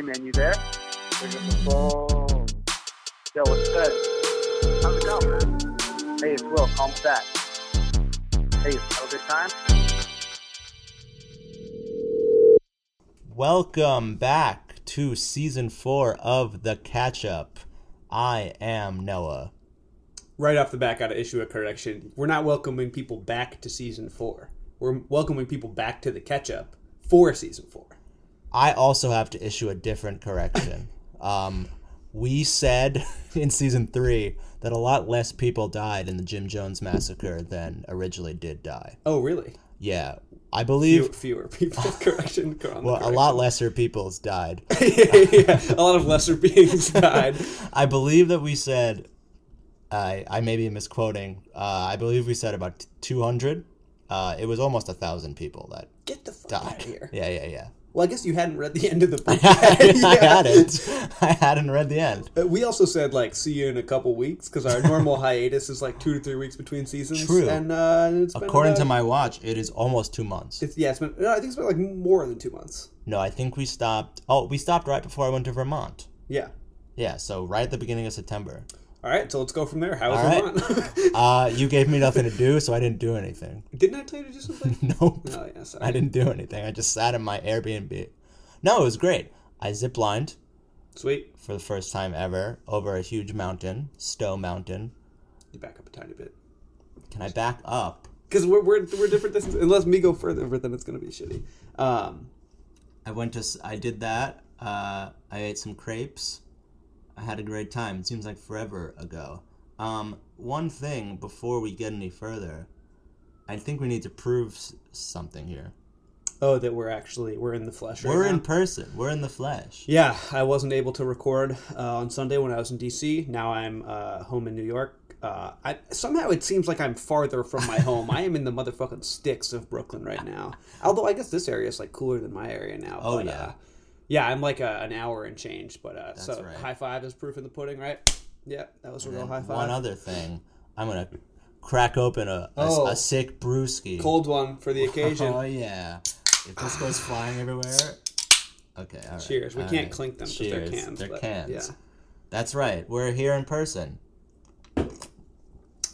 Hey man, you there? Pick up the phone. Yo, what's good? How's it going, man? Hey, it's Will. Call me back. Hey, have a good time? Welcome back to season four of The Catch Up. I am Noah. right off the bat, got to issue a correction. We're not welcoming people back to season four. We're welcoming people back to the catch up for season four. I also have to issue a different correction. um, we said in season three that a lot less people died in the Jim Jones massacre than originally did die. Oh, really? Yeah, I believe. fewer people. correction. Well, a lot lesser people's died. correction. yeah, a lot of lesser beings died. I believe that we said, I I may be misquoting. Uh, I believe we said about two hundred. Uh, it was almost a thousand people that Get the fuck out of here. Yeah, yeah, yeah. Well, I guess you hadn't read the end of the book. I hadn't. I hadn't read the end. Uh, We also said like see you in a couple weeks because our normal hiatus is like two to three weeks between seasons. True. And uh, it's been According to my watch, it is almost two months. it's, yeah, it's been. No, I think it's been like more than two months. No, I think we stopped. Oh, we stopped right before I went to Vermont. Yeah. Yeah, so right at the beginning of September. All right, so let's go from there. How was right. Vermont? Uh, you gave me nothing to do, so I didn't do anything. Didn't I tell you to do something? Nope. Oh yeah, sorry. I didn't do anything. I just sat in my Airbnb. No, it was great. I zip lined Sweet. for the first time ever over a huge mountain, Stowe Mountain. You back up a tiny bit. Can I back up? Because we're, we're, we're different distances. Unless me go further, then it's going to be shitty. Um, I went to. I did that. Uh, I ate some crepes. I had a great time. It seems like forever ago. Um, one thing before we get any further, I think we need to prove s- something here. oh, that we're actually, we're in the flesh right We're now. in person. We're in the flesh. Yeah, I wasn't able to record uh, on Sunday when I was in DC. Now I'm uh, home in New York. Uh, I, somehow it seems like I'm farther from my home. I am in the motherfucking sticks of Brooklyn right now. Although I guess this area is like cooler than my area now. Oh, but, yeah. Yeah, I'm like a, an hour and change. But uh, so right. high five is proof in the pudding, right? Yeah, that was a real high five. One other thing, I'm gonna crack open a, a, Oh. a sick brewski. Cold one for the occasion. Oh yeah. If this goes flying everywhere. Okay. All right. Cheers. We all can't right. clink them 'cause they're Cheers. cans, They're but, cans. yeah. That's right. We're here in person.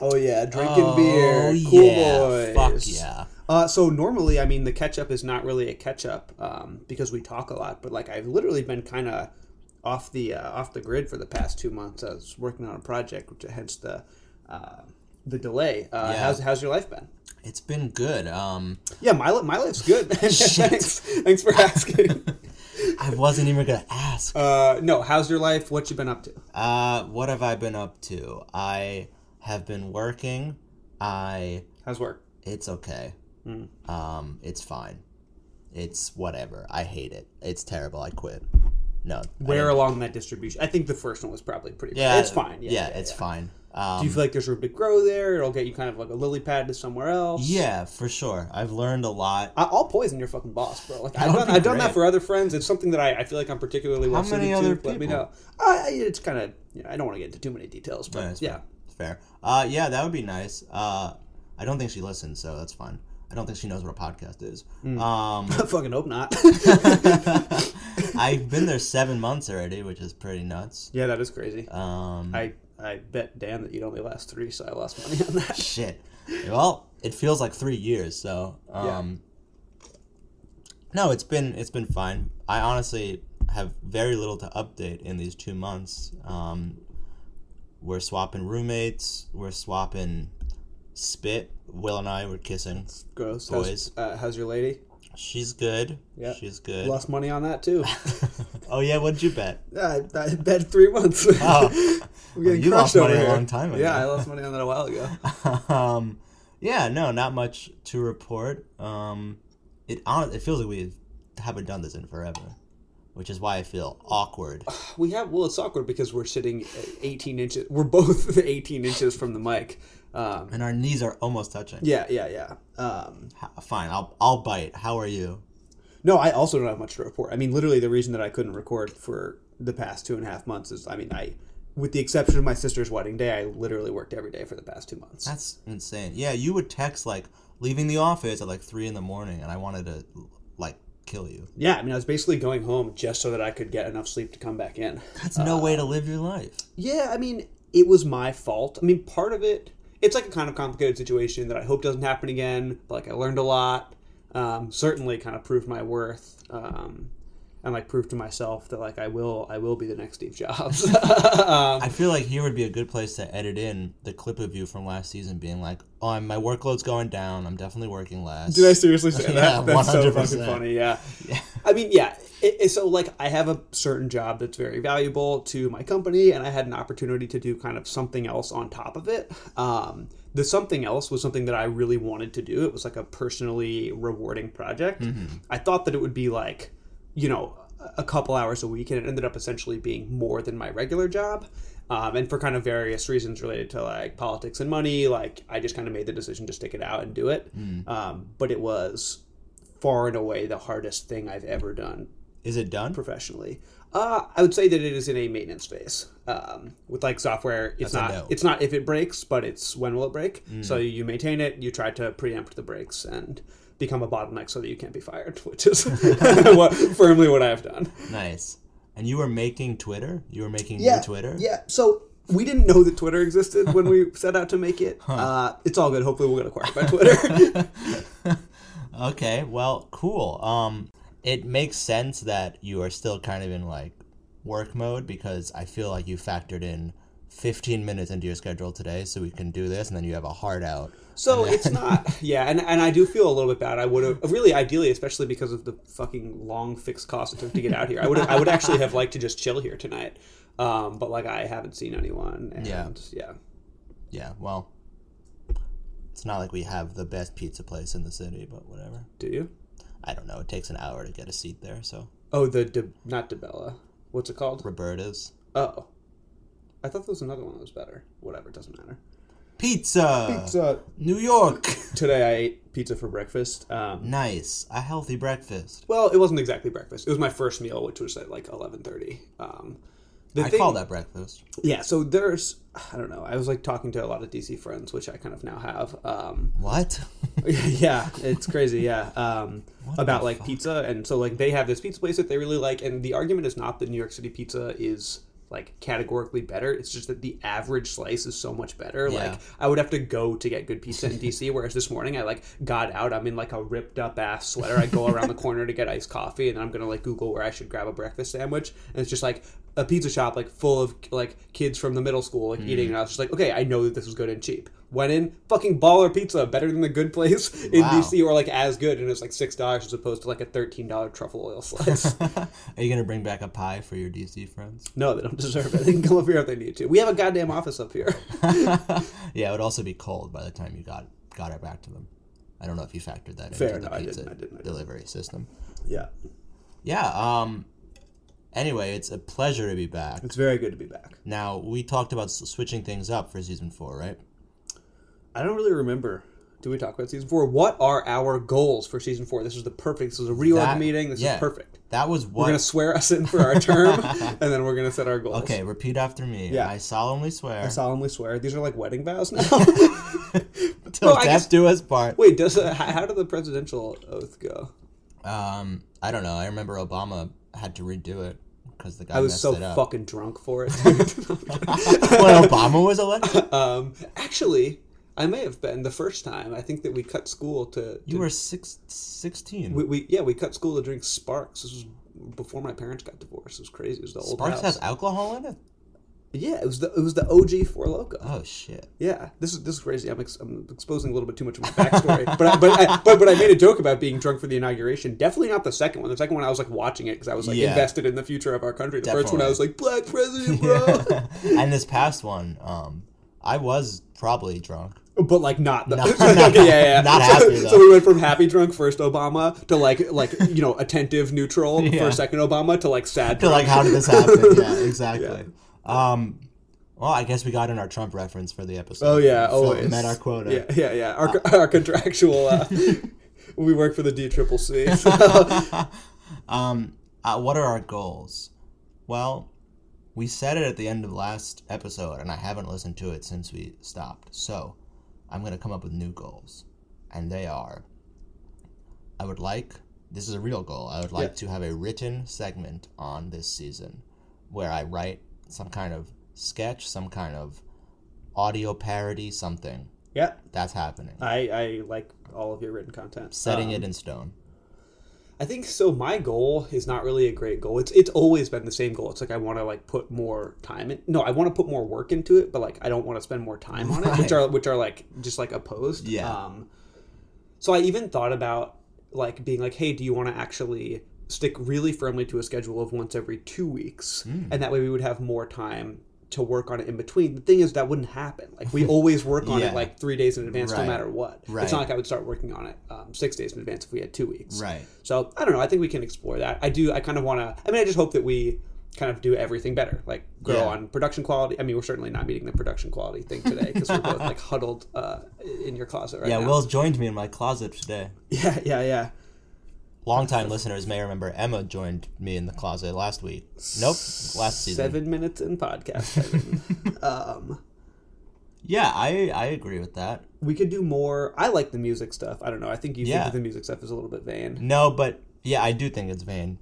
Oh yeah, drinking oh, beer, cool yeah. boys. Fuck yeah. Uh, so normally, I mean, the catch up is not really a catch up um, because we talk a lot. But like, I've literally been kind of off the uh, off the grid for the past two months. I was working on a project, which hence the uh, the delay. Uh, Yeah. How's how's your life been? It's been good. Um, Yeah, my my life's good. Thanks, thanks for asking. I wasn't even gonna ask. uh, no, how's your life? What you been up to? Uh, what have I been up to? I have been working. I. How's work? It's okay. Hmm. Um, it's fine. It's whatever. I hate it. It's terrible. I quit. No. Where along that distribution? I think the first one was probably pretty. Yeah, it's fine. Yeah, Yeah, yeah, it's yeah. fine. Um, Do you feel like there's room to grow there? It'll get you kind of like a lily pad to somewhere else. yeah, for sure. I've learned a lot. I- I'll poison your fucking boss, bro. Like I've done, I've done that for other friends. It's something that I, I feel like I'm particularly well suited to. Let me know. I, it's kind of you know, I don't want to get into too many details, but No, yeah. Fair. Uh, yeah, that would be nice. Uh, I don't think she listens, so that's fine. I don't think she knows what a podcast is. Hmm. Um, I fucking hope not. I've been there seven months already, which is pretty nuts. yeah, that is crazy. Um, I I bet Dan that you'd only last three, so I lost money on that. shit. Well, it feels like three years, so um, no, it's been it's been fine. I honestly have very little to update in these two months. Um, we're swapping roommates. We're swapping spit. Will and I were kissing. Gross. Boys. How's, uh, how's your lady? She's good. Yeah. She's good. Lost money on that too. oh yeah, what'd you bet? I, I bet three months. Oh. Getting you lost over money a long time ago. Yeah, I lost money on that a while ago. um, yeah, no, not much to report. Um, it it feels like we haven't done this in forever, which is why I feel awkward. We have well, it's awkward because we're sitting 18 inches. We're both 18 inches from the mic. Um, And our knees are almost touching. yeah, yeah, yeah. Um, Fine, I'll I'll bite. How are you? no, I also don't have much to report. I mean, literally, the reason that I couldn't record for the past two and a half months is, I mean, I, with the exception of my sister's wedding day, I literally worked every day for the past two months. That's insane. Yeah, you would text like leaving the office at like three in the morning, and I wanted to like kill you. Yeah, I mean, I was basically going home just so that I could get enough sleep to come back in. That's no way to live your life. Yeah, I mean, it was my fault. I mean, part of it, it's like a kind of complicated situation that I hope doesn't happen again. But like, I learned a lot. Um, certainly, kind of proved my worth. Um, and like prove to myself that like I will I will be the next Steve Jobs. um, I feel like here would be a good place to edit in the clip of you from last season being like, "Oh, I'm, my workload's going down. I'm definitely working less." Did I seriously say Yeah, that? That's so 100%. fucking funny. Yeah. Yeah. I mean, yeah. It, it- so like, I have a certain job that's very valuable to my company, and I had an opportunity to do kind of something else on top of it. Um, the something else was something that I really wanted to do. It was like a personally rewarding project. I thought that it would be like, you know, a couple hours a week, and it ended up essentially being more than my regular job. Um, and for kind of various reasons related to like politics and money, like I just kind of made the decision to stick it out and do it. Um, but it was far and away the hardest thing I've ever done Is it done? professionally. Uh, I would say that it is in a maintenance phase. Um, with like software, it's That's not no. it's not if it breaks, but it's when will it break. So you maintain it, you try to preempt the breaks and become a bottleneck so that you can't be fired, which is what, firmly what I've done. Nice. And you were making Twitter. You were making new Twitter. Yeah. So we didn't know that Twitter existed when we set out to make it. Uh, it's all good. Hopefully, we'll get acquired by Twitter. Okay. Well, cool. Um, it makes sense that you are still kind of in like work mode because I feel like you factored in 15 minutes into your schedule today, so we can do this, and then you have a hard out. So it's not, yeah, and, and I do feel a little bit bad. I would have really, ideally, especially because of the fucking long fixed cost it took to get out here. I would, I would actually have liked to just chill here tonight, um, but like I haven't seen anyone, and Yeah. yeah, Yeah. Well, it's not like we have the best pizza place in the city, but whatever. Do you? I don't know. It takes an hour to get a seat there, so Oh, the De, not DeBella. What's it called? Roberta's Oh, I thought there was another one that was better. Whatever, it doesn't matter. Pizza. So New York. today I ate pizza for breakfast. Um, nice. A healthy breakfast. well, it wasn't exactly breakfast. It was my first meal, which was at like eleven thirty. Um, I thing- call that breakfast. Yeah, so there's I don't know. I was like talking to a lot of DC friends, which I kind of now have. Um, What? yeah, it's crazy. Yeah, um, about like fuck? pizza, and so like they have this pizza place that they really like, and the argument is not that New York City pizza is like categorically better. It's just that the average slice is so much better. Yeah. Like I would have to go to get good pizza in DC, whereas this morning I like got out. I'm in like a ripped up ass sweater. I go around the corner to get iced coffee, and then I'm gonna like Google where I should grab a breakfast sandwich, and it's just like a pizza shop like full of like kids from the middle school like Mm. eating, and I was just like, okay, I know that this is good and cheap. Went in, fucking baller pizza, better than the good place in Wow. DC, or like as good, and it's like six dollars as opposed to like a thirteen dollar truffle oil slice. Are you gonna bring back a pie for your DC friends? no, they don't deserve it. They can come up here if they need to. We have a goddamn office up here. yeah, it would also be cold by the time you got got it back to them. I don't know if you factored that Fair, into no, I the pizza didn't, I didn't, I didn't. delivery system. Yeah, Yeah. Um. Anyway, it's a pleasure to be back. it's very good to be back. Now we talked about s- switching things up for season four, right? I don't really remember. Do we talk about season four? What are our goals for season four? This is the perfect. This is a reorg That- meeting. This yeah. is perfect. That was We're gonna swear us in for our term, and then we're gonna set our goals. okay, repeat after me. Yeah. I solemnly swear. I solemnly swear. These are like wedding vows now. Till Well, I death guess- do us part. Wait, does uh, how how did the presidential oath go? Um, I don't know. I remember Obama had to redo it because the guy I was so fucking drunk for it. when Obama was elected, um, actually, I may have been the first time. I think that we cut school to. to you were six, 16. we, we yeah we cut school to drink Sparks. This was before my parents got divorced. It was crazy. It was the old Sparks house. has alcohol in it. Yeah, it was the it was the OG Four Loco. Oh shit! Yeah, this is this is crazy. I'm, ex- I'm exposing a little bit too much of my backstory, but I, but I, but but I made a joke about being drunk for the inauguration. Definitely not the second one. The second one I was like watching it because I was like Yeah. invested in the future of our country. The first one I was like black president, bro. and this past one, um, I was probably drunk. But like not the okay, yeah, yeah, yeah. not so, happy, so we went from happy drunk first Obama to like like you know attentive neutral Yeah. for second Obama to like sad To like, how did this happen? yeah, exactly. Um, well, I guess we got in our Trump reference for the episode. Oh yeah, Full- always met our quota. Yeah, yeah, yeah. Our, our contractual. Uh, we work for the D Triple C. Um, uh, what are our goals? Well, we said it at the end of last episode, and I haven't listened to it since we stopped. So, I'm gonna come up with new goals, and they are: I would like this is a real goal. I would like Yeah. to have a written segment on this season where I write some kind of sketch, some kind of audio parody, something. Yeah, That's happening. I, I like all of your written content. Setting Um, it in stone. I think so. My goal is not really a great goal. It's it's always been the same goal. It's like I want to like put more time in. No, I want to put more work into it, but like I don't want to spend more time on it, which are which are like just like opposed. Yeah. Um, so I even thought about like being like, hey, do you want to actually stick really firmly to a schedule of once every two weeks, Hmm. and that way we would have more time to work on it in between. The thing is that wouldn't happen. Like we always work on Yeah. it like three days in advance, Right. no matter what. Right. It's not like I would start working on it um, six days in advance if we had two weeks. Right. So I don't know. I think we can explore that. I do. I kind of want to. I mean, I just hope that we kind of do everything better, like grow Yeah. on production quality. I mean, we're certainly not meeting the production quality thing today because we're both like huddled uh, in your closet right Yeah, now. Will's joined me in my closet today. Yeah, yeah, yeah. Longtime listeners may remember Emma joined me in the closet last week. Nope, last season. Seven minutes in podcast. Um, Yeah, I I agree with that. we could do more. I like the music stuff. I don't know. I think you Yeah. think the music stuff is a little bit vain. No, but yeah, I do think it's vain.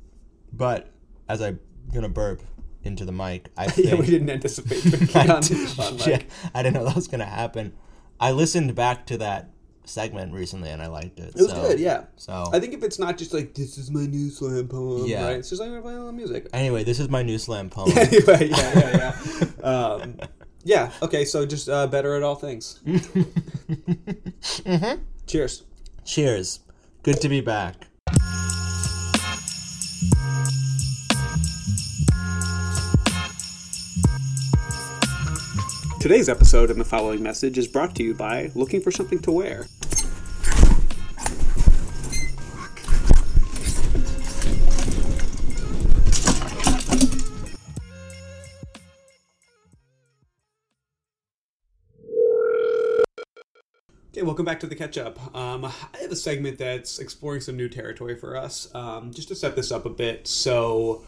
But as I'm gonna burp into the mic, I think yeah, we didn't anticipate I, on, did- on yeah, I didn't know that was gonna happen. I listened back to that segment recently and I liked it. It was so- good. Yeah. So I think if it's not just like this is my new slam poem, Yeah. right? It's just like we're playing on music. anyway, this is my new slam poem. anyway, yeah, yeah, yeah. Um, yeah. Okay, so just uh, better at all things. Cheers. Cheers. Good to be back. Today's episode and the following message is brought to you by looking for something to wear. Okay, welcome back to the catch up. Um, I have a segment that's exploring some new territory for us. Um, just to set this up a bit, so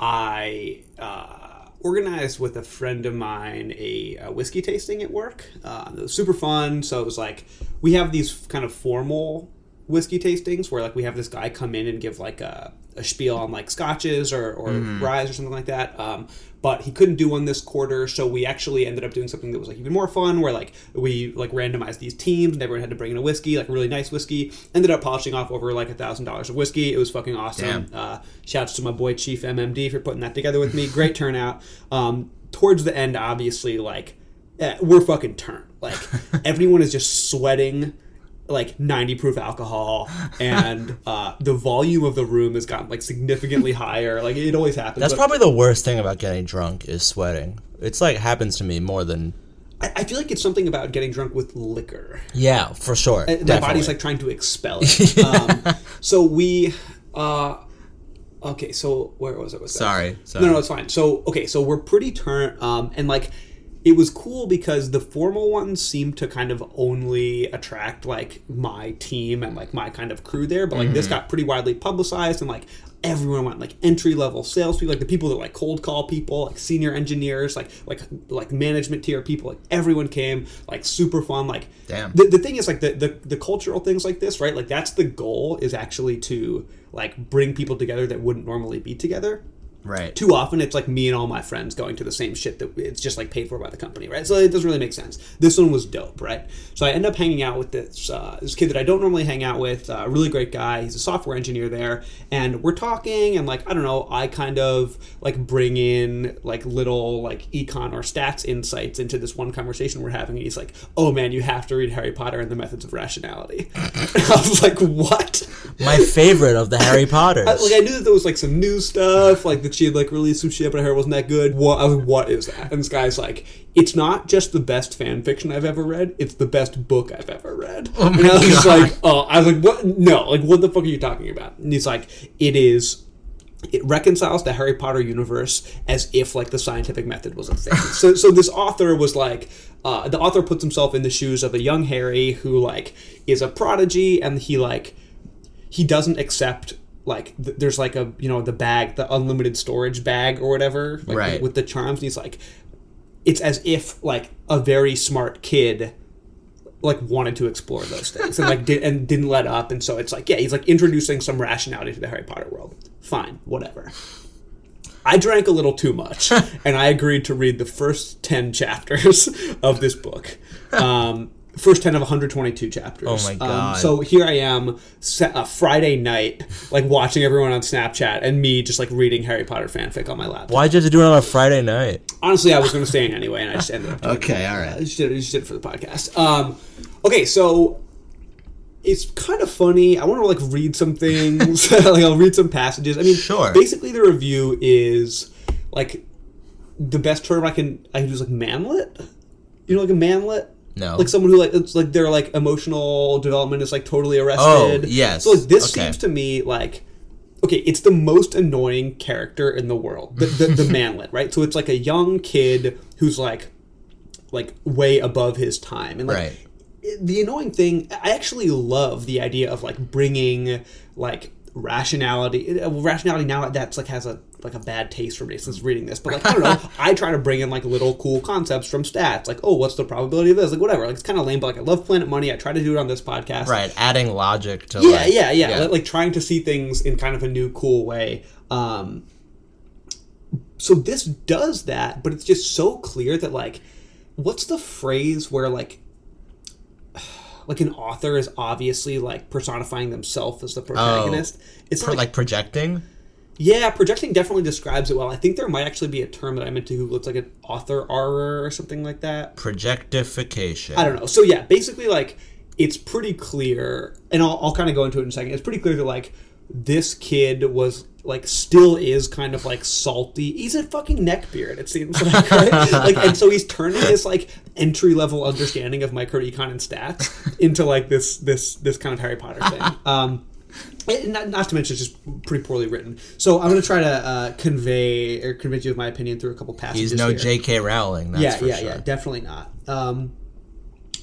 I uh, organized with a friend of mine a, a whiskey tasting at work. Uh, it was super fun. So it was like we have these kind of formal whiskey tastings where like we have this guy come in and give like a, a spiel on like scotches or, or rye or something like that. Um, but he couldn't do one this quarter, so we actually ended up doing something that was like even more fun, where like we like randomized these teams and everyone had to bring in a whiskey, like a really nice whiskey. Ended up polishing off over like a thousand dollars of whiskey. It was fucking awesome. Uh, shouts to my boy Chief MMD for putting that together with me. Great turnout. Um, towards the end, obviously, like eh, we're fucking turned. Like everyone is just sweating like 90 proof alcohol and uh, the volume of the room has gotten like significantly higher like it always happens That's but probably the worst thing about getting drunk is sweating. It's like happens to me more than I, I feel like it's something about getting drunk with liquor yeah, for sure. Uh, my body's like trying to expel it um, so we uh okay so where was it was? Sorry, sorry. no no it's fine so okay so we're pretty turned um and like it was cool because the formal ones seemed to kind of only attract like my team and like my kind of crew there but like this mm-hmm. got pretty widely publicized and like everyone went like entry level salespeople like the people that like cold call people like senior engineers like like like management tier people like everyone came like super fun like Damn. the, the thing is like the, the the cultural things like this right like that's the goal is actually to like bring people together that wouldn't normally be together right. too often it's like me and all my friends going to the same shit that it's just like paid for by the company, right? So it doesn't really make sense. This one was dope, right? So I end up hanging out with this uh, this kid that I don't normally hang out with, a really great guy. He's a software engineer there, and we're talking, and like I don't know, I kind of like bring in like little like econ or stats insights into this one conversation we're having, and he's like, "Oh man, you have to read Harry Potter and the Methods of Rationality." I was like, "What?" My favorite of the Harry Potters. I, like I knew that there was like some new stuff, like that she had like released some shit, but it wasn't that good. What? I was like, what is that? And this guy's like, it's not just the best fan fiction I've ever read; it's the best book I've ever read. Oh my and I was God. like, oh, I was like, what? No, like what the fuck are you talking about? And he's like, it is. It reconciles the Harry Potter universe as if like the scientific method was a thing. so, so this author was like, uh, the author puts himself in the shoes of a young Harry who like is a prodigy, and he like he doesn't accept like th- there's like a you know the bag the unlimited storage bag or whatever like, Right. with the charms and he's like it's as if like a very smart kid like wanted to explore those things and like did and didn't let up and so it's like yeah he's like introducing some rationality to the harry potter world. Fine whatever. I drank a little too much and i agreed to read the first 10 chapters of this book. Um, first 10 of 122 chapters Oh my Um, God. so here i am sa- a friday night like watching everyone on snapchat and me just like reading harry potter fanfic on my laptop Why'd you have to do it on a Friday night? honestly i was going to stay in anyway and i just ended up doing it. Okay, all right. I just did, I just did it for the podcast. Um, okay, so it's kind of funny. I want to like read some things. like I'll read some passages. I mean, Sure. Basically, the review is like the best term I can I can use like manlet. You know, like a manlet. No. Like someone who like it's like their like emotional development is like totally arrested. Oh, yes. So like this Okay. seems to me like okay, it's the most annoying character in the world. The the, the manlet, right? So it's like a young kid who's like like way above his time and like Right. the annoying thing i actually love the idea of like bringing like rationality uh, well, rationality now that's like has a like a bad taste for me since reading this but like i don't know. I try to bring in like little cool concepts from stats like oh what's the probability of this? Like whatever. Like it's kind of lame but like i love planet money. I try to do it on this podcast. Right, adding logic to yeah, like, yeah, yeah, Like, like trying to see things in kind of a new, cool way. Um, so this does that, but it's just so clear that like, what's the phrase where like, like an author is obviously like personifying themselves as the protagonist. it's Pro- like, like projecting. Yeah, projecting definitely describes it well. I think there might actually be a term that I meant to Google. It's like an author or something like that. Projectification. I don't know. So yeah, basically like it's pretty clear, and I'll, I'll kind of go into it in a second. It's pretty clear that like this kid was like still is kind of like salty. He's a fucking neckbeard. It seems like right? like, and so he's turning this like entry level understanding of micro econ and stats into like this this this kind of Harry Potter thing. Um, and not, not to mention, it's just pretty poorly written. So I'm going to try to uh, convey or convince you of my opinion through a couple passages. He's no here. J.K. Rowling. That's yeah, yeah, sure. yeah, definitely not. Um,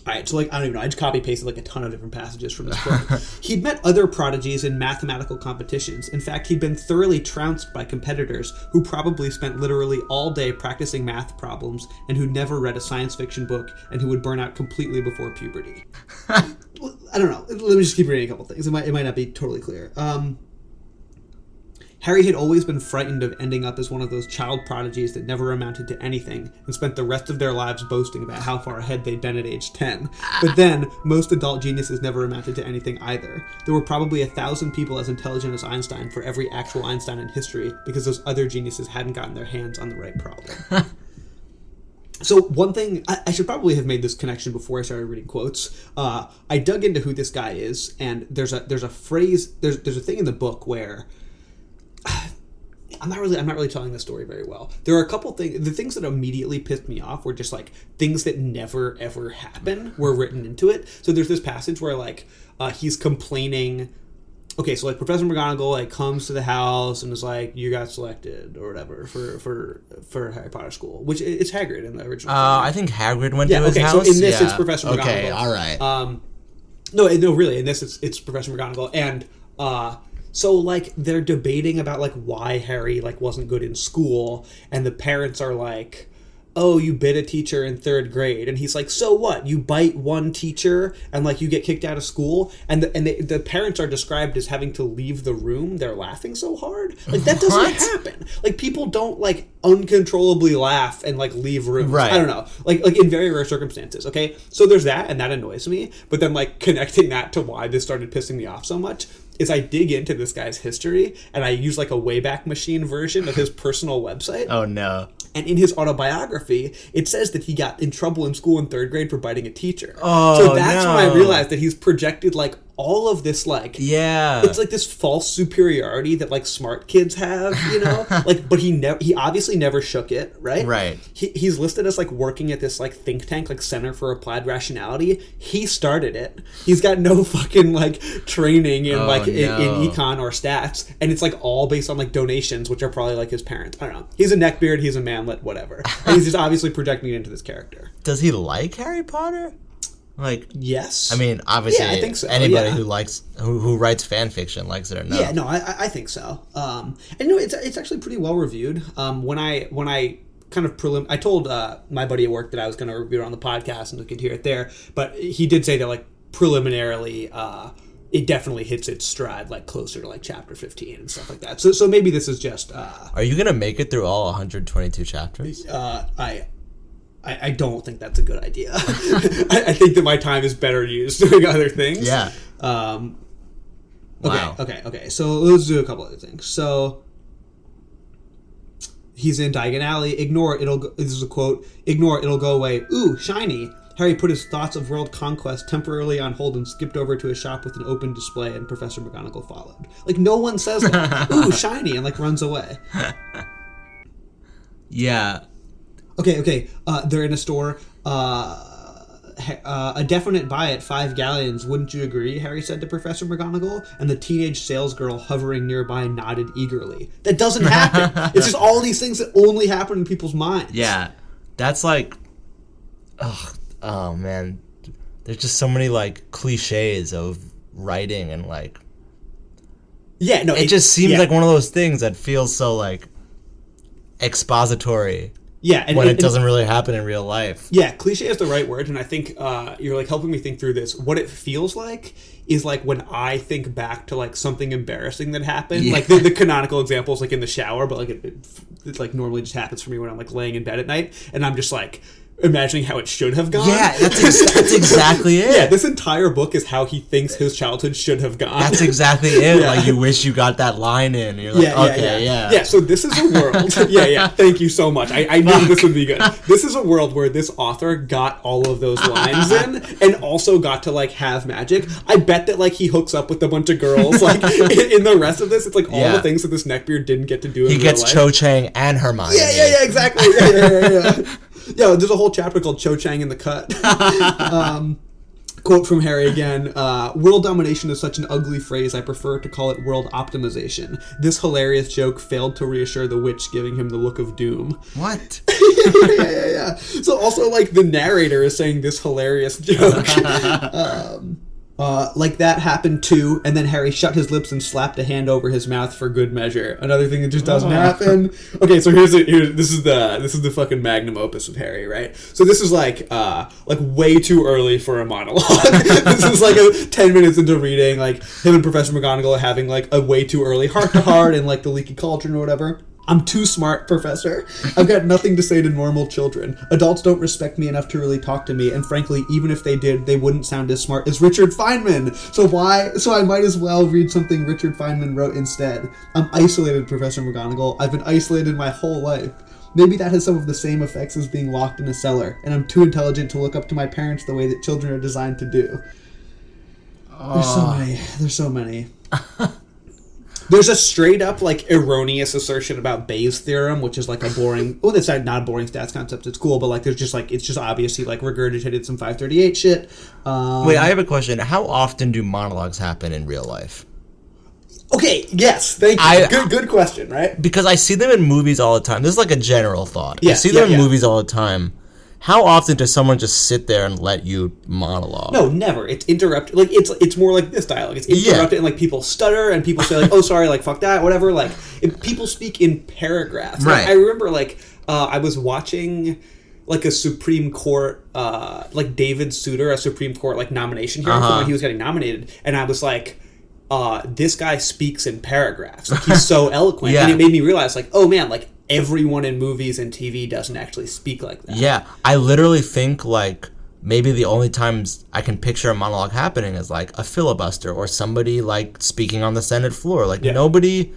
all right, so like I don't even know. I just copy pasted like a ton of different passages from this book. he'd met other prodigies in mathematical competitions. In fact, he'd been thoroughly trounced by competitors who probably spent literally all day practicing math problems and who never read a science fiction book and who would burn out completely before puberty. I don't know. Let me just keep reading a couple things. It might it might not be totally clear. Um, Harry had always been frightened of ending up as one of those child prodigies that never amounted to anything and spent the rest of their lives boasting about how far ahead they'd been at age 10. But then, most adult geniuses never amounted to anything either. There were probably a thousand people as intelligent as Einstein for every actual Einstein in history because those other geniuses hadn't gotten their hands on the right problem. So one thing I, I should probably have made this connection before I started reading quotes. Uh, I dug into who this guy is, and there's a there's a phrase there's there's a thing in the book where I'm not really I'm not really telling the story very well. There are a couple things the things that immediately pissed me off were just like things that never ever happen were written into it. So there's this passage where like uh, he's complaining okay, so like Professor McGonagall like comes to the house and is like, "You got selected" or whatever for for for Harry Potter school, which it's Hagrid in the original. Uh, I think Hagrid went Yeah, to his okay, so house. in this, it's Yeah. Professor Okay, McGonagall. all right. Um, no, no, really, in this it's it's Professor McGonagall, and uh, so like they're debating about like why Harry like wasn't good in school, and the parents are like. Oh, you bit a teacher in third grade, and he's like, "So what? You bite one teacher, and like you get kicked out of school." And the and the, the parents are described as having to leave the room. They're laughing so hard, like that doesn't What? happen. Like people don't like uncontrollably laugh and like leave rooms. Right. I don't know, like like in very rare circumstances. Okay, so there's that, and that annoys me. But then like connecting that to why this started pissing me off so much is I dig into this guy's history and I use like a Wayback Machine version of his personal website. oh no. And in his autobiography, it says that he got in trouble in school in third grade for biting a teacher. Oh, so that's when I realized that he's projected like all of this like Yeah. it's like this false superiority that like smart kids have, you know? like but he never he obviously never shook it, right? Right. He, he's listed as like working at this like think tank like Center for Applied Rationality. He started it. He's got no fucking like training in Oh, like in, in econ or stats and it's like all based on like donations which are probably like his parents. I don't know. He's a neckbeard, he's a manlet, whatever. And he's just obviously projecting it into this character. Does he like Harry Potter? Like, Yes. I mean, obviously, Yeah, I think so, anybody yeah. who likes who, who writes fan fiction likes it or not. Yeah, no, I, I- think so. Um, and no, it's it's actually pretty well reviewed. Um, when I when I kind of prelim. I told uh, my buddy at work that I was going to review it on the podcast and we could hear it there, but he did say that like preliminarily. Uh, it definitely hits its stride like closer to like chapter 15 and stuff like that so so maybe this is just uh Are you gonna make it through all 122 chapters? uh i I, I don't think that's a good idea. I, I think that my time is better used doing other things. Yeah. Um, okay, Wow. okay, okay. So let's do a couple other things. So he's in Diagon Alley. Ignore it, it'll. Go, this is a quote. Ignore it, it'll go away. Ooh, shiny. Harry put his thoughts of world conquest temporarily on hold and skipped over to a shop with an open display, and Professor McGonagall followed. Like no one says, like, "Ooh, shiny," and like runs away. Yeah. Okay, okay. Uh, they're in a store. Uh, uh, a definite buy at five galleons, wouldn't you agree? Harry said to Professor McGonagall, and the teenage salesgirl hovering nearby nodded eagerly. That doesn't happen. it's just all these things that only happen in people's minds. Yeah. That's like. Oh, oh man. There's just so many like cliches of writing and like. yeah. No, It just seems yeah. like one of those things that feels so like expository yeah, and, when and- it doesn't really happen in real life. Yeah, cliche is the right word, and I think uh, you're like helping me think through this. What it feels like is like when I think back to like something embarrassing that happened. Yeah. Like the, the canonical example is like in the shower, but like it, it, it like normally just happens for me when I'm like laying in bed at night, and I'm just like imagining how it should have gone. Yeah, that's ex- that's exactly it. yeah, this entire book is how he thinks his childhood should have gone. That's exactly it. Yeah. Like you wish you got that line in. You're like, yeah, yeah, okay, yeah, yeah, So this is a world. yeah, yeah. Thank you so much. I, I knew this would be good. This is a world where this author got all of those lines in, and also got to like have magic. I bet that like he hooks up with a bunch of girls. Like in, in the rest of this, it's like all Yeah. the things that this neckbeard didn't get to do. In He gets. Cho Chang and Hermione. Yeah, yeah, yeah. Exactly. Yeah, yeah, yeah. Yeah. yeah there's a whole chapter called Cho Chang in the Cut. um, quote from Harry again uh, World domination is such an ugly phrase, I prefer to call it world optimization. This hilarious joke failed to reassure the witch, giving him the look of doom. What? yeah, yeah, yeah. So, also, like, the narrator is saying this hilarious joke. um, uh, like that happened too, and then Harry shut his lips and slapped a hand over his mouth for good measure. Another thing that just doesn't happen. Okay, so here's, the, here, this is the this is the fucking magnum opus of Harry, right? So this is like uh like way too early for a monologue. this is like a ten minutes into reading, like him and Professor McGonagall are having like a way too early heart to heart and like the leaky cauldron or whatever. I'm too smart, Professor. I've got nothing to say to normal children. Adults don't respect me enough to really talk to me, and frankly, even if they did, they wouldn't sound as smart as Richard Feynman. So why? So I might as well read something Richard Feynman wrote instead. I'm isolated, Professor McGonagall. I've been isolated my whole life. Maybe that has some of the same effects as being locked in a cellar, and I'm too intelligent to look up to my parents the way that children are designed to do. There's so ah. many. There's so many. There's a straight up like erroneous assertion about Bayes' theorem, which is like a boring. Oh, that's not not a boring stats concept. It's cool, but like there's just like it's just obviously like regurgitated some 538 shit. Um, Wait, I have a question. How often do monologues happen in real life? okay. Yes. Thank you. I- good. Good question. Right. Because I see them in movies all the time. This is like a general thought. I Yeah, see yeah, them in yeah. movies all the time. How often does someone just sit there and let you monologue? No, never. It's interrupted. Like it's it's more like this dialogue. It's Yeah. interrupted, and like people stutter, and people say like, "Oh, sorry," like "fuck that," whatever. Like people speak in paragraphs. Like, Right. I remember like uh, I was watching like a Supreme Court, uh, like David Souter, a Supreme Court like nomination hearing Uh-huh. when he was getting nominated, and I was like. Uh, this guy speaks in paragraphs. Like he's so eloquent, yeah. and it made me realize, like, oh man, like everyone in movies and TV doesn't actually speak like that. Yeah, I literally think like maybe the only times I can picture a monologue happening is like a filibuster or somebody like speaking on the Senate floor. Like Yeah. nobody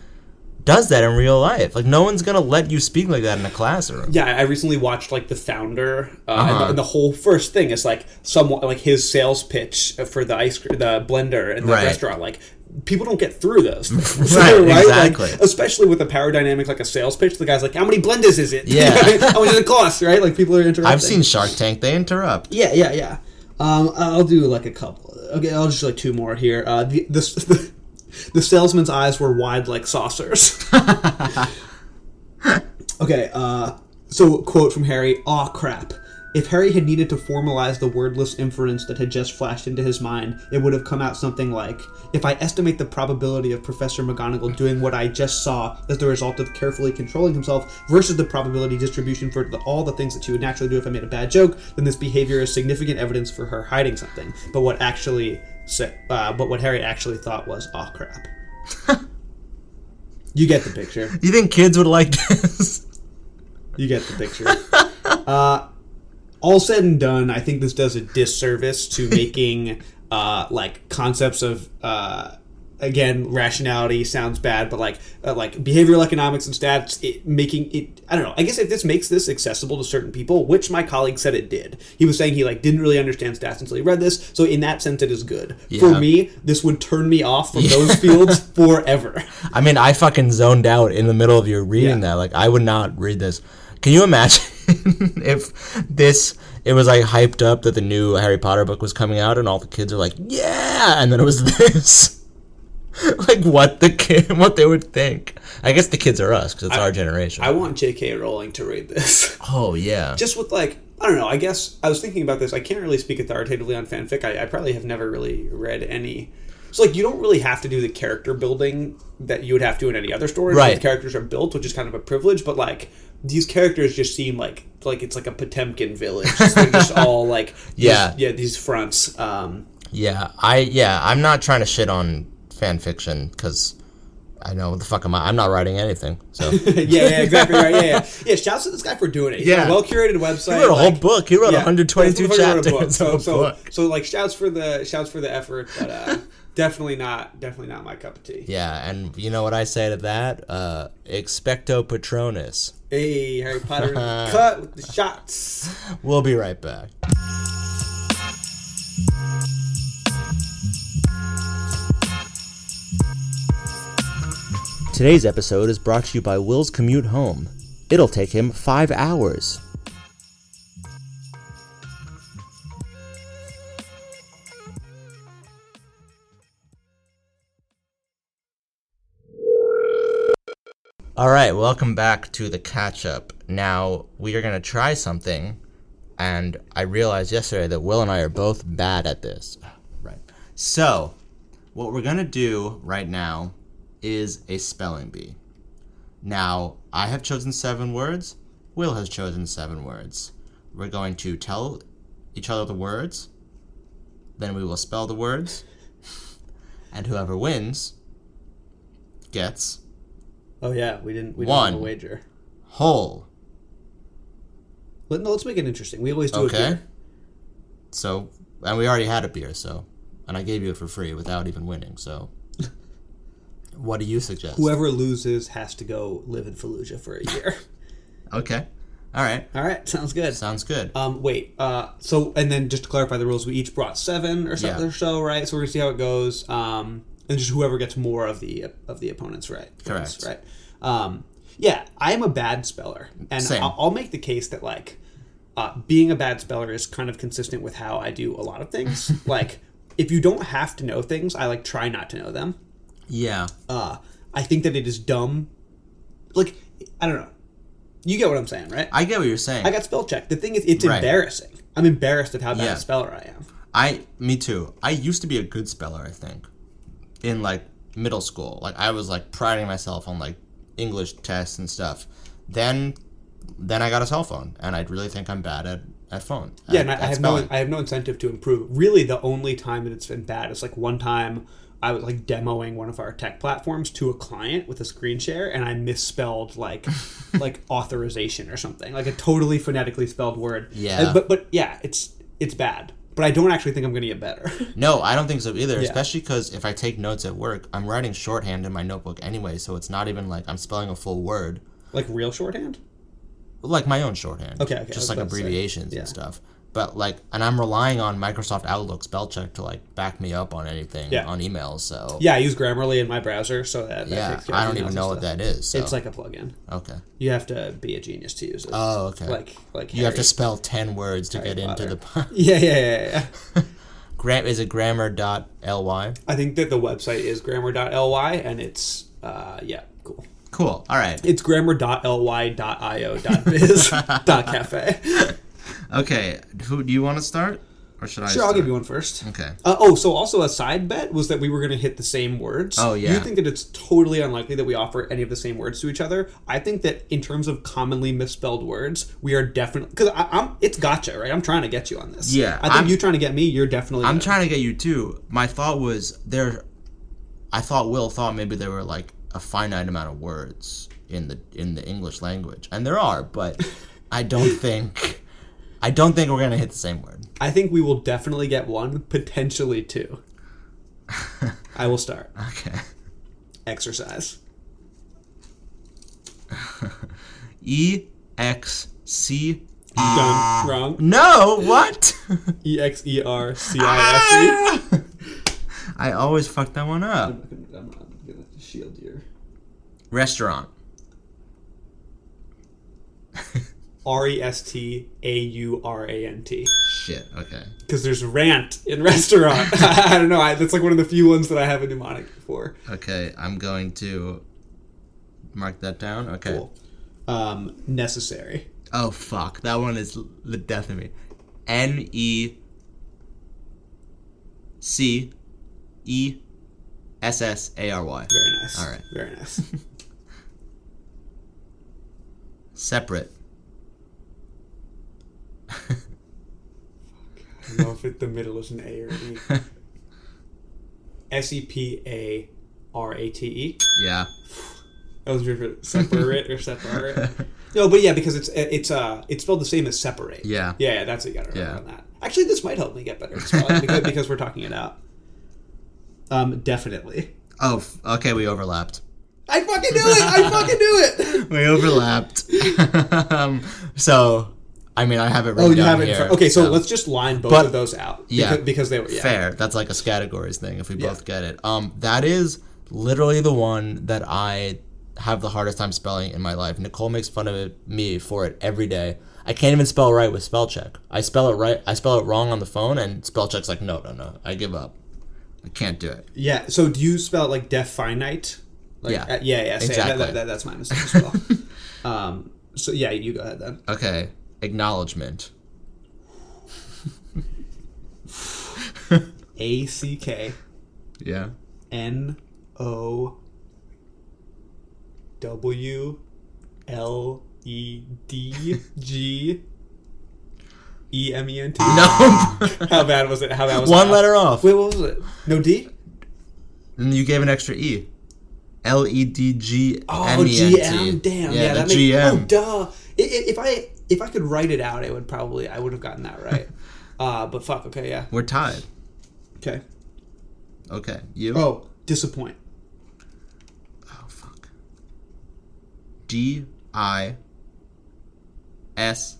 does that in real life. Like no one's gonna let you speak like that in a classroom. Yeah, I recently watched like The Founder, uh, and, the, Uh-huh. and the whole first thing is like someone like his sales pitch for the ice cream, the blender in the Right. restaurant. Like people don't get through those, things, Right, Like, exactly. especially with a power dynamic like a sales pitch. The guy's like, "How many blenders is it? Yeah. how much does it cost?" Right? Like people are interrupting. I've seen Shark Tank. They interrupt. Yeah, yeah, yeah. Um, I'll do like a couple. Okay, I'll just like two more here. Uh, the, this, the, the salesman's eyes were wide like saucers. okay, uh, so quote from Harry, aw crap. If Harry had needed to formalize the wordless inference that had just flashed into his mind, it would have come out something like If I estimate the probability of Professor McGonagall doing what I just saw as the result of carefully controlling himself versus the probability distribution for the, all the things that she would naturally do if I made a bad joke, then this behavior is significant evidence for her hiding something. But what actually, uh, but what Harry actually thought was, oh crap. you get the picture. You think kids would like this? You get the picture. uh, all said and done, I think this does a disservice to making uh, like concepts of uh, again rationality sounds bad, but like uh, like behavioral economics and stats, it, making it. I don't know. I guess if this makes this accessible to certain people, which my colleague said it did, he was saying he like didn't really understand stats until he read this. So in that sense, it is good. For me, this would turn me off from those fields forever. I mean, I fucking zoned out in the middle of your reading Yeah. that. Like, I would not read this. Can you imagine if this it was like hyped up that the new Harry Potter book was coming out and all the kids are like, "Yeah," and then it was this. like what the kid, what they would think. I guess the kids are us because it's our generation. I want J.K. Rowling to read this. oh yeah, just with like I don't know. I guess I was thinking about this. I can't really speak authoritatively on fanfic. I, I probably have never really read any. So like you don't really have to do the character building that you would have to in any other story. Right. The characters are built, which is kind of a privilege. But like these characters just seem like like it's like a Potemkin village. They're just all like these- Yeah. yeah these fronts. Um, yeah. I yeah. I'm not trying to shit on fan fiction because I know what the fuck am I? I'm not writing anything. So yeah, yeah, exactly right. Yeah, yeah. Yeah, shouts to this guy for doing it. He's Yeah. well curated website. he wrote a whole book. He wrote Yeah, 122 that's what I wrote a chapters. of So, so, so, like, shouts for the shouts for the effort, but uh, definitely not, definitely not my cup of tea. Yeah, and you know what I say to that? Uh, expecto patronus. Hey, Harry Potter, cut with the shots. We'll be right back. Today's episode is brought to you by Will's Commute Home. It'll take him five hours. All right, welcome back to the catch up. Now, we are going to try something, and I realized yesterday that Will and I are both bad at this. Right. So, what we're going to do right now is a spelling bee. Now, I have chosen seven words, Will has chosen seven words. We're going to tell each other the words, then we will spell the words, and whoever wins gets Oh yeah, we didn't. We One. didn't wager. whole. Let, no, let's make it interesting. We always do Okay. a beer. So, and we already had a beer, so, and I gave you it for free without even winning. So, what do you suggest? Whoever loses has to go live in Fallujah for a year. Okay, all right, All right, sounds good. sounds good. Um, wait. Uh, so and then just to clarify the rules, we each brought seven or something Yeah. or so, right? So we're gonna see how it goes. Um, and just whoever gets more of the of the opponents, right? Correct. Right. Um, yeah, I'm a bad speller, and Same. I'll, I'll make the case that like uh, being a bad speller is kind of consistent with how I do a lot of things. like if you don't have to know things, I like try not to know them. yeah, Uh, I think that it is dumb. Like I don't know. You get what I'm saying, right? I get what you're saying. I got spell check. The thing is, it's Right. embarrassing. I'm embarrassed of how bad Yeah. a speller I am. I, me too. I used to be a good speller. I think, in like middle school, like I was like priding myself on like English tests and stuff. Then, then I got a cell phone, and I really think I'm bad at at phone. Yeah, at- and I, I have no. I have no incentive to improve. Really, the only time that it's been bad is like one time I was like demoing one of our tech platforms to a client with a screen share, and I misspelled like like authorization or something, like a totally phonetically spelled word. Yeah. But but yeah, it's it's bad. But I don't actually think I'm going to get better. No, I don't think so either. Especially because if I take notes at work, I'm writing shorthand in my notebook anyway, so it's not even like I'm spelling a full word, like real shorthand. like my own shorthand. Okay, okay, Just like about to say, abbreviations yeah. and stuff. But like, and I'm relying on Microsoft Outlook spell check to like back me up on anything Yeah. on emails. So Yeah, I use Grammarly in my browser, so that, that yeah, I don't even know what that is. So. It's like a plugin. okay. You have to be a genius to use it. Oh, okay. like like you have to spell ten words to Harry get into Potter. the. Yeah, yeah, yeah, yeah. Gram is it grammar.ly? I think that the website is grammar.ly and it's uh yeah, cool. Cool. All right. It's grammar.ly.io.biz.cafe. Okay, who do you want to start, or should I? Sure, I'll give you one first. Okay. Uh, oh, so also a side bet was that we were going to hit the same words. Oh, yeah. You think that it's totally unlikely that we offer any of the same words to each other? I think that in terms of commonly misspelled words, we are definitely because I'm. It's gotcha, right? I'm trying to get you on this. Yeah, I think I'm- you trying to get me. You're definitely. I'm gonna- trying to get you too. My thought was there. I thought Will thought maybe there were like a finite amount of words in the in the English language, and there are, but I don't think. I don't think we're gonna hit the same word. I think we will definitely get one, potentially two. I will start. Okay. Exercise. E X C. Done. Wrong. No, what? E X E R C I S ah! E. I always fuck that one up. I'm gonna- I'm gonna shield your. Restaurant. R E S T A U R A N T. Shit. Okay. Because there's rant in restaurant. I don't know. I, that's like one of the few ones that I have a mnemonic for. Okay. I'm going to mark that down. Okay. Cool. Um, necessary. Oh fuck, that one is the death of me. N E C E S S A R Y. Very nice. All right. Very nice. Separate. I don't know if it, the middle is an A or an E. S E P A R A T E. Yeah. I was for separate or separate. No, but yeah, because it's it's uh it's spelled the same as separate. Yeah. Yeah, yeah that's it. you gotta remember Yeah. on that. Actually, this might help me get better because, because we're talking it out. Um, definitely. Oh, okay. We overlapped. I fucking knew it! I fucking knew it! We overlapped. um, so, I mean, I have it. Oh, you down have it in here, front. Okay, so, let's just line both But- of those out. Yeah. Because, because they were yeah. fair. That's like a categories thing. If we Yeah. both get it, um, that is literally the one that I have the hardest time spelling in my life. Nicole makes fun of it, me for it every day. I can't even spell right with spell check. I spell it right. I spell it wrong on the phone, and spell check's like, no, no, no. I give up. I can't do it. Yeah. So do you spell it like definite? Like, Yeah. uh, yeah, yeah. Exactly. That, that, that's my mistake as well. um, so yeah, you go ahead then. Okay, acknowledgement. A C K Yeah. N O W L E D G E M E N T. No, How bad was it? How bad was it? one letter off. Wait, what was it? No D? And you gave an extra E. L E D G Oh, M E N T. Oh, GM. Damn. Yeah, Yeah, that makes. Oh, duh. If I if I could write it out, it would probably I would have gotten that right. uh, but fuck. Okay, yeah. We're tied. Okay. Okay, you. Oh, disappoint. Oh, fuck. D I S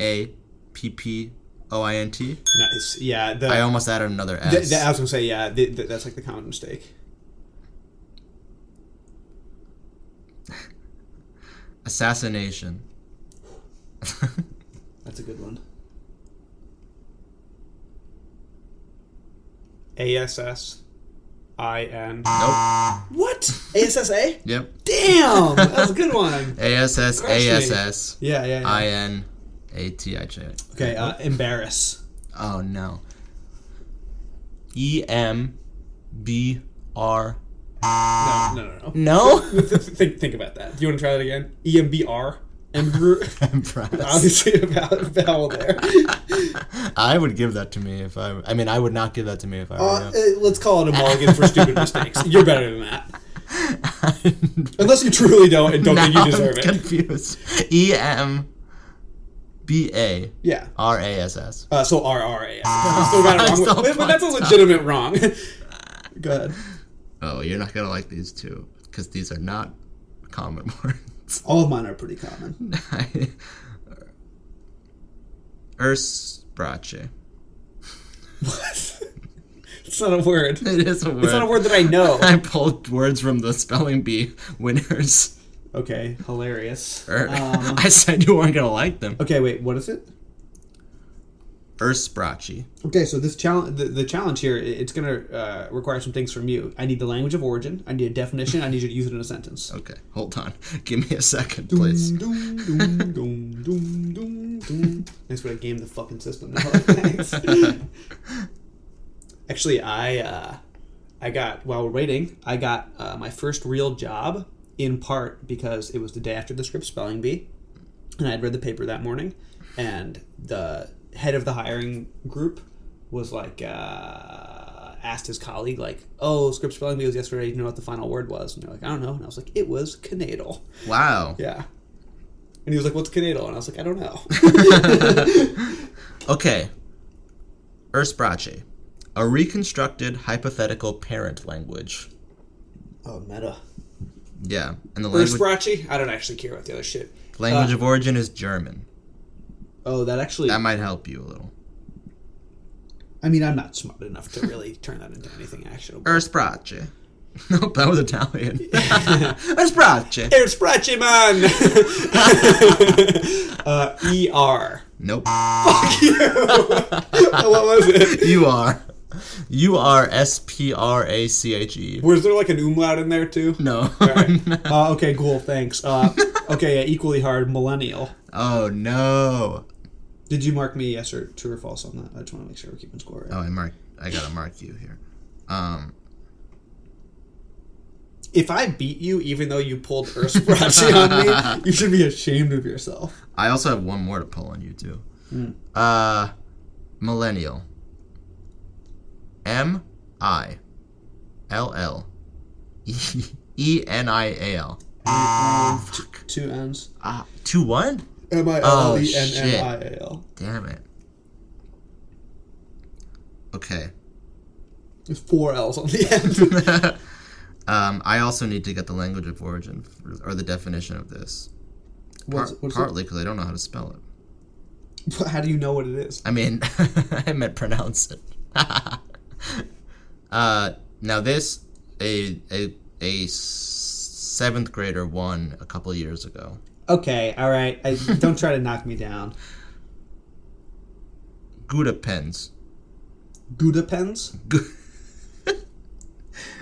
A P P O I N T. Nice. Yeah. The, I almost added another S. I was gonna say yeah. Th- th- that's like the common mistake. Assassination. That's a good one. A S S I N. nope. What? A S S A? Yep. Damn, that was a good one. A S S Crushed me. A S S Yeah, yeah. yeah. I N A T I J. okay, uh, embarrass. Oh no. E M B R. No, no, no, no. No. think, think about that. Do you want to try that again? E M B R. Embr- Empress. Obviously, a vowel, vowel there. I would give that to me if I. I mean, I would not give that to me if I were Uh, you. uh, let's call it a mulligan for stupid mistakes. You're better than that. Unless you truly don't and don't think you deserve I'm it. confused. E M B A Yeah. R A S S. Uh, so R R A. I still got it wrong. But, but that's a legitimate wrong. Go ahead. Oh, you're not gonna like these two because these are not common words. All of mine are pretty common. Urs brace. What? it's not a word. It is a word. It's not a word that I know. I pulled words from the spelling bee winners. Okay, hilarious. Er, Um, I said you weren't gonna like them. okay, wait. What is it? Ursprache. Okay, so this challenge, the, the challenge here, it's gonna uh, require some things from you. I need the language of origin. I need a definition. I need you to use it in a sentence. Okay, hold on. Give me a second, please. Doom, doom, doom, doom, doom. Nice way to game the fucking system. No, thanks. Actually, I uh, I got while we're waiting, I got uh, my first real job in part because it was the day after the Scripps spelling bee, and I had read the paper that morning, and the head of the hiring group was like uh, asked his colleague like, "Oh, Scripps spelling bee was yesterday. Do you know what the final word was?" And they're like, "I don't know." And I was like, "It was knaidel." Wow. Yeah. And he was like, "What's knaidel?" And I was like, "I don't know." Okay. Ursprache. A reconstructed hypothetical parent language. oh, meta. Yeah. And the language, Ursprache? I don't actually care about the other shit. language uh, of origin is German. Oh, that actually. That might help you a little. I mean, I'm not smart enough to really turn that into anything actionable. Ursprache. Nope, that was Italian. Ursprache. Ursprache, man! uh, ER. Nope. Fuck you! what was it? You are. You are S P R A C H E. Was there like an umlaut in there too? No. Alright. Uh, okay, cool, thanks. Uh, okay, yeah, equally hard, millennial. oh no. Did you mark me yes or true or false on that? I just want to make sure we're keeping score. Right? Oh, I mark. I gotta mark you here. Um. If I beat you, even though you pulled Ursprache on me, you should be ashamed of yourself. I also have one more to pull on you too. Uh, millennial. M I L L E N I A L. Fuck. Two N's. Ah, two one? M I Oh, L E N N I A L. Damn it. Okay. There's four L's on the end. um, I also need to get the language of origin for, or the definition of this. Par- What's, what's partly because I don't know how to spell it. it? How do you know what it is? I mean, I meant pronounce it. uh, now this a a a seventh grader won a couple years ago. Okay, all right. I, don't try to knock me down. Gouda pens. Gouda pens.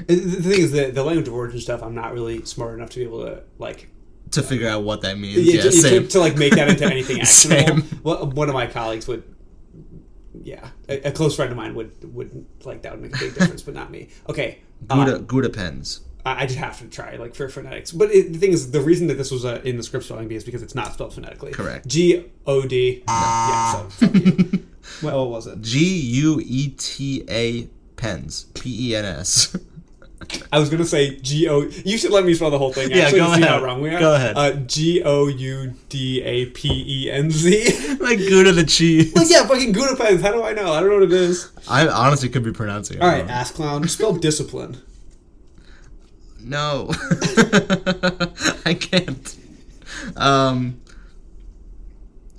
The thing is, the, the language of origin stuff, I'm not really smart enough to be able to like to figure out what that means. yeah, Yeah, to, to, to, like make that into anything actionable. Well, one of my colleagues would, yeah, a, a close friend of mine would would like that would make a big difference, but not me. Okay, Gouda um, Gouda pens. I, I just have to try like for phonetics. But it, the thing is, the reason that this was uh, in the Scripps spelling bee is because it's not spelled phonetically. Correct. G O D. Yeah. So well, what was it? G U E T A pens. P E N S. I was gonna say G O. You should let me spell the whole thing. Yeah, Actually, go ahead. how wrong we are. Go ahead. Uh, G O U D A P E N Z. like Gouda the cheese. Like yeah, fucking Gouda pens. How do I know? I don't know what it is. I honestly could be pronouncing it. All right, wrong. ass clown. Spell discipline. No. I can't. Um.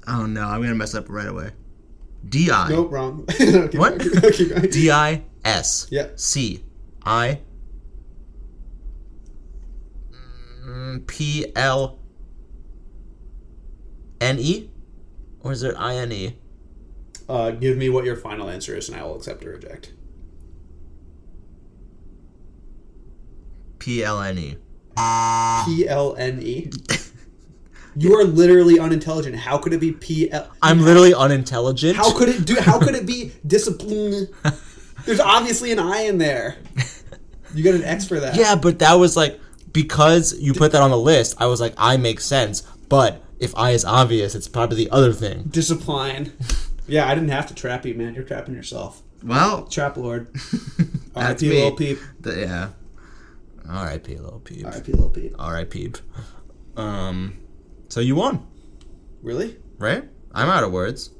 Oh no, I'm gonna mess up right away. D I Nope, wrong. Keep What? going, keep going. D I S Yeah. C I mm, P L N E, or is it I N E? Uh, give me what your final answer is, and I will accept or reject. P L N E. P L N E. You are literally unintelligent. How could it be P L? I'm literally unintelligent. How could it do? How could it be discipline? There's obviously an I in there. You got an X for that. Yeah, but that was like because you put that on the list. I was like, I make sense. But if I is obvious, it's probably the other thing. Discipline. Yeah, I didn't have to trap you, man. You're trapping yourself. Well, Trap lord. that's R.I.P. me. peep. The- yeah. R.I.P. Lil Peep. R.I.P. Lil Peep. R.I.P. Um, so you won, Really? right? I'm out of words.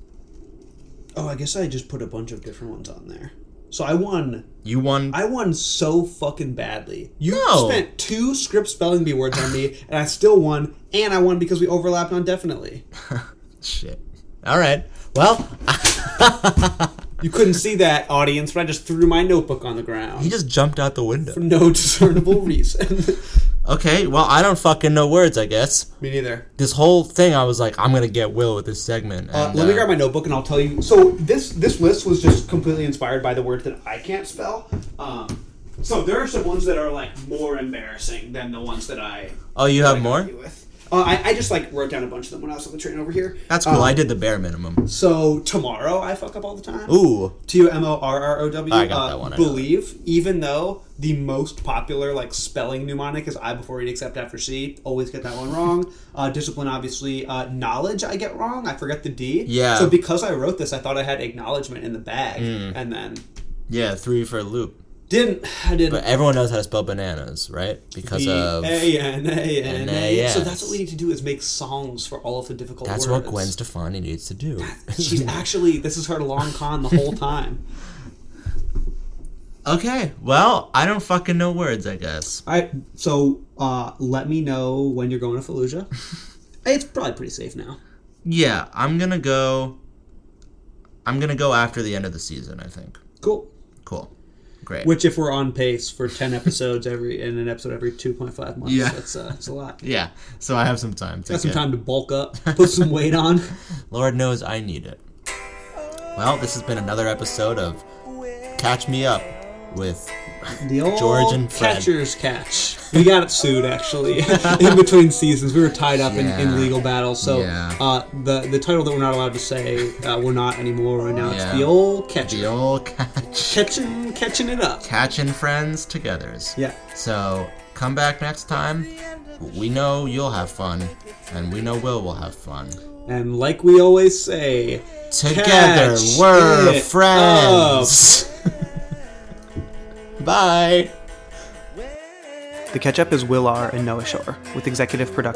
Oh, I guess I just put a bunch of different ones on there. So I won. You won. I won so fucking badly. You No. spent two Scripps spelling bee words on me, and I still won. And I won because we overlapped on definitely. Shit. All right. Well, You couldn't see that, audience, but I just threw my notebook on the ground. he just jumped out the window. for no discernible reason. Okay. Well, I don't fucking know words. I guess me neither. this whole thing, I was like, I'm gonna get Will with this segment. Uh, and, let me uh, grab my notebook and I'll tell you. So this this list was just completely inspired by the words that I can't spell. Um, so there are some ones that are like more embarrassing than the ones that I. Oh, you that I have more? With. Uh, I, I just like wrote down a bunch of them when I was on the train over here. That's cool. Um, I did the bare minimum. So tomorrow I fuck up all the time. Ooh. T U M O R R O W. I got uh, that one, I know Believe, even though the most popular like spelling mnemonic is I before E except after C. Always get that one wrong. Uh, discipline, obviously. Uh, knowledge, I get wrong. I forget the D. Yeah. So because I wrote this, I thought I had acknowledgement in the bag, Mm. and then Yeah, three for a loop. Didn't. I didn't. But everyone knows how to spell bananas, right? Because of A N A N A. So that's what we need to do is make songs for all of the difficult that's words. what Gwen Stefani needs to do. She's actually this is her long con the whole time. okay, well, I don't fucking know words. I guess. All right, so uh, let me know when you're going to Fallujah. it's probably pretty safe now. Yeah, I'm gonna go. I'm gonna go after the end of the season. I think. Cool. Cool. Great. Which, if we're on pace for ten episodes every in an episode every two point five months, Yeah. that's uh, that's a lot. yeah. So I have some time. To Got some time to bulk up, put some weight on. Lord knows I need it. Well, this has been another episode of Catch Me Up with The old George and Fred. catcher's catch. We got it sued actually in between seasons. We were tied up in, Yeah. in legal battles. So Yeah. uh, the the title that we're not allowed to say uh, we're not anymore. Right now it's Yeah. the old catcher. the old catch. catching catching it up. Catching friends togethers. Yeah. So come back next time. We know you'll have fun, and we know Will will have fun. And like we always say, Together we're friends. Bye. The Catch Up is Will R. and Noah Shore, with executive production.